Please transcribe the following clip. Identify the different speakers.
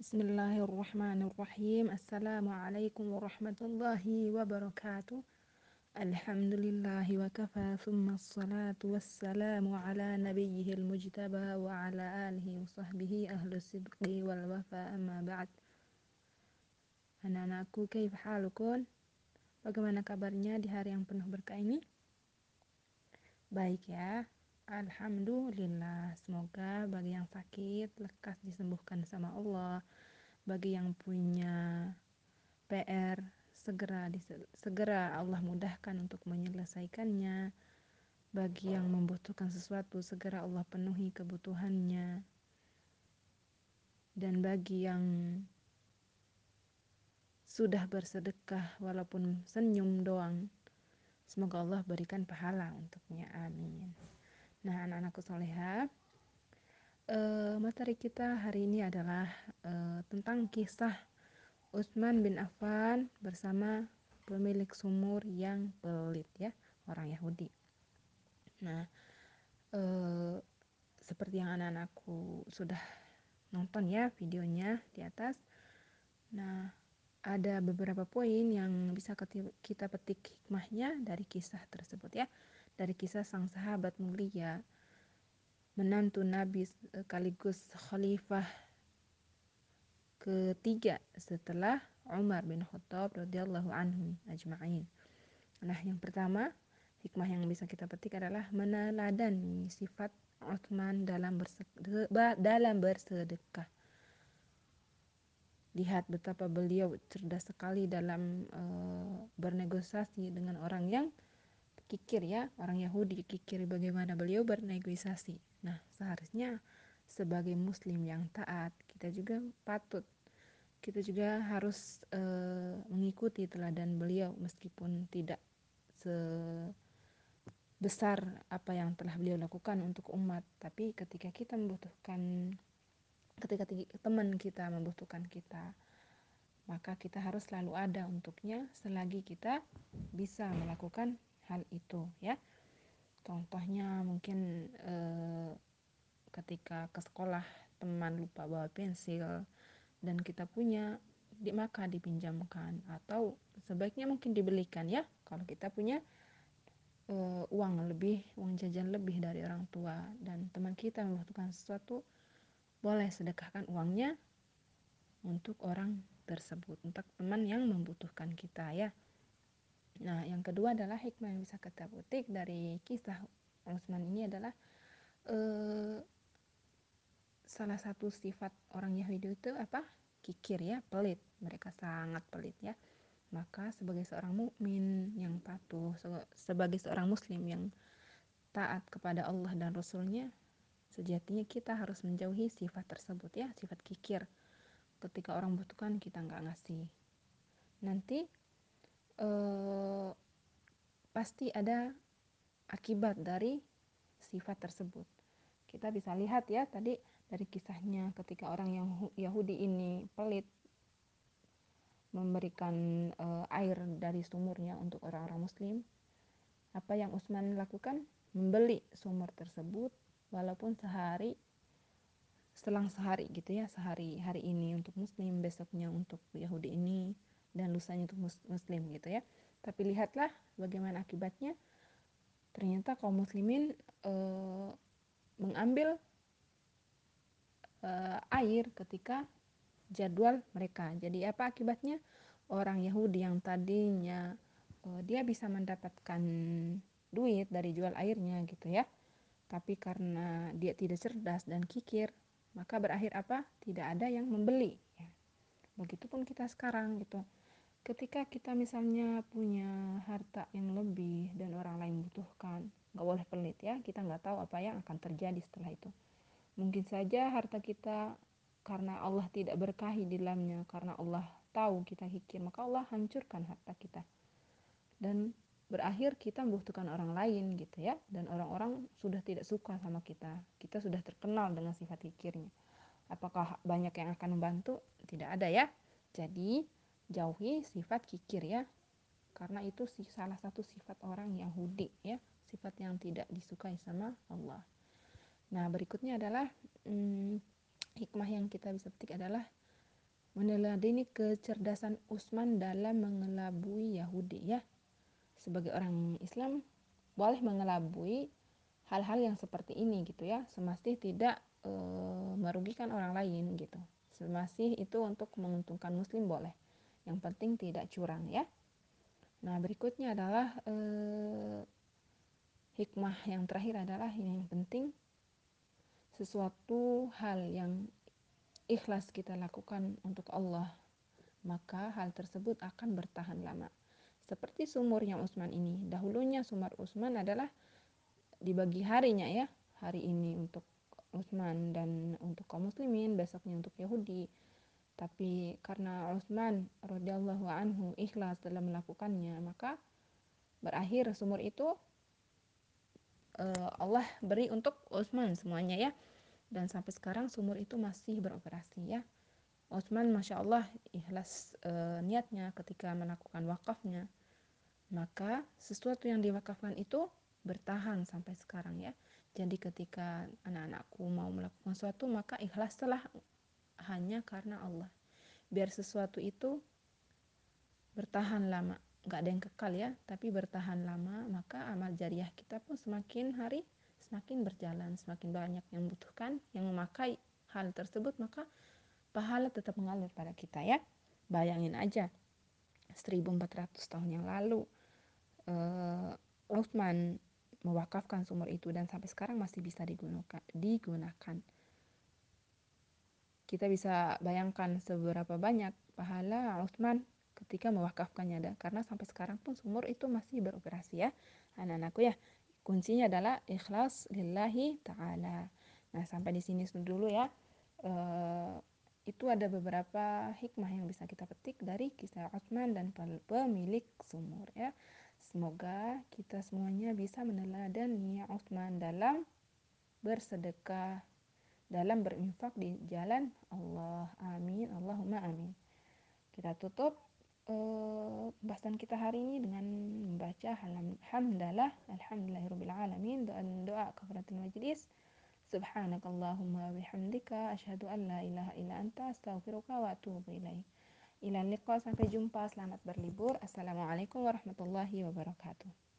Speaker 1: Bismillahirrahmanirrahim. Assalamualaikum warahmatullahi wabarakatuh. Alhamdulillahi wa kafa thumma salatu wassalamu ala nabiyyihil mujtaba wa ala alihi wa sahbihi ahlu sidqi wal wafa amma ba'd. Anak-anakku, kaif halukun? Bagaimana kabarnya di hari yang penuh berkah ini? Baik ya. Alhamdulillah, semoga bagi yang sakit lekas disembuhkan sama Allah. Bagi yang punya PR segera segera Allah mudahkan untuk menyelesaikannya. Bagi yang membutuhkan sesuatu segera Allah penuhi kebutuhannya. Dan bagi yang sudah bersedekah walaupun senyum doang, semoga Allah berikan pahala untuknya. Amin. Nah, anak-anakku soleha, e, materi kita hari ini adalah e, tentang kisah Utsman bin Affan bersama pemilik sumur yang pelit ya, orang Yahudi. Nah, e, seperti yang anak-anakku sudah nonton ya videonya di atas. Nah, ada beberapa poin yang bisa kita petik hikmahnya dari kisah tersebut ya dari kisah sang sahabat mulia menantu Nabi sekaligus khalifah ketiga setelah Umar bin Khattab radhiyallahu anhu ajma'in. Nah, yang pertama, hikmah yang bisa kita petik adalah meneladani sifat Utsman dalam bersedekah, dalam bersedekah. Lihat betapa beliau cerdas sekali dalam e, bernegosiasi dengan orang yang kikir ya. Orang Yahudi kikir bagaimana beliau bernegosiasi. Nah seharusnya sebagai muslim yang taat kita juga patut. Kita juga harus e, mengikuti teladan beliau meskipun tidak sebesar apa yang telah beliau lakukan untuk umat. Tapi ketika kita membutuhkan ketika teman kita membutuhkan kita maka kita harus selalu ada untuknya selagi kita bisa melakukan hal itu ya. Contohnya mungkin eh, ketika ke sekolah teman lupa bawa pensil dan kita punya di maka dipinjamkan atau sebaiknya mungkin dibelikan ya. Kalau kita punya e, uang lebih uang jajan lebih dari orang tua dan teman kita membutuhkan sesuatu boleh sedekahkan uangnya untuk orang tersebut untuk teman yang membutuhkan kita ya Nah, yang kedua adalah hikmah yang bisa kita petik dari kisah Utsman ini adalah eh, salah satu sifat orang Yahudi itu apa? Kikir ya, pelit. Mereka sangat pelit ya. Maka sebagai seorang mukmin yang patuh, sebagai seorang muslim yang taat kepada Allah dan Rasulnya, sejatinya kita harus menjauhi sifat tersebut ya, sifat kikir. Ketika orang butuhkan kita nggak ngasih. Nanti eh, pasti ada akibat dari sifat tersebut. Kita bisa lihat ya tadi dari kisahnya ketika orang yang Yahudi ini pelit memberikan e, air dari sumurnya untuk orang-orang muslim. Apa yang Utsman lakukan? Membeli sumur tersebut walaupun sehari selang sehari gitu ya, sehari hari ini untuk muslim, besoknya untuk Yahudi ini dan lusanya untuk muslim gitu ya. Tapi lihatlah bagaimana akibatnya. Ternyata kaum muslimin e, mengambil e, air ketika jadwal mereka. Jadi apa akibatnya? Orang Yahudi yang tadinya e, dia bisa mendapatkan duit dari jual airnya gitu ya. Tapi karena dia tidak cerdas dan kikir maka berakhir apa? Tidak ada yang membeli. Ya. begitupun kita sekarang gitu ketika kita misalnya punya harta yang lebih dan orang lain butuhkan nggak boleh pelit ya kita nggak tahu apa yang akan terjadi setelah itu. Mungkin saja harta kita karena Allah tidak berkahi di dalamnya karena Allah tahu kita hikir maka Allah hancurkan harta kita. Dan berakhir kita membutuhkan orang lain gitu ya dan orang-orang sudah tidak suka sama kita. Kita sudah terkenal dengan sifat hikirnya. Apakah banyak yang akan membantu? Tidak ada ya. Jadi jauhi sifat kikir ya karena itu salah satu sifat orang Yahudi ya sifat yang tidak disukai sama Allah nah berikutnya adalah hmm, hikmah yang kita bisa petik adalah meneladani kecerdasan Utsman dalam mengelabui Yahudi ya. Sebagai orang Islam boleh mengelabui hal-hal yang seperti ini gitu ya, semasti tidak e, merugikan orang lain gitu. Semasih itu untuk menguntungkan muslim boleh. Yang penting tidak curang ya. Nah, berikutnya adalah e, hikmah yang terakhir adalah yang penting sesuatu hal yang ikhlas kita lakukan untuk Allah, maka hal tersebut akan bertahan lama. Seperti sumurnya Utsman ini. Dahulunya sumur Utsman adalah dibagi harinya ya. Hari ini untuk Utsman dan untuk kaum muslimin, besoknya untuk Yahudi. Tapi karena Utsman radhiyallahu anhu ikhlas dalam melakukannya, maka berakhir sumur itu uh, Allah beri untuk Utsman semuanya ya. Dan sampai sekarang sumur itu masih beroperasi ya. Osman Masya Allah ikhlas e, niatnya ketika melakukan wakafnya. Maka sesuatu yang diwakafkan itu bertahan sampai sekarang ya. Jadi ketika anak-anakku mau melakukan sesuatu maka ikhlaslah hanya karena Allah biar sesuatu itu bertahan lama nggak ada yang kekal ya tapi bertahan lama maka amal jariah kita pun semakin hari semakin berjalan, semakin banyak yang membutuhkan, yang memakai hal tersebut, maka pahala tetap mengalir pada kita ya. Bayangin aja, 1400 tahun yang lalu, uh, Uthman mewakafkan sumur itu dan sampai sekarang masih bisa digunakan. Kita bisa bayangkan seberapa banyak pahala Uthman ketika mewakafkannya dan karena sampai sekarang pun sumur itu masih beroperasi ya anak-anakku ya. Kuncinya adalah ikhlas lillahi ta'ala. Nah sampai di sini dulu ya. E, itu ada beberapa hikmah yang bisa kita petik dari kisah Utsman dan pemilik sumur ya. Semoga kita semuanya bisa meneladani Utsman dalam bersedekah dalam berinfak di jalan Allah. Amin. Allahumma amin. Kita tutup uh, bahasan kita hari ini dengan membaca hamdalah alhamdulillahirabbil alamin doa doa kafaratul majlis. Subhanakallahumma bihamdika asyhadu an la ilaha illa anta astaghfiruka wa atubu ilaik. Ila liqa sampai jumpa. Selamat berlibur. Assalamualaikum warahmatullahi wabarakatuh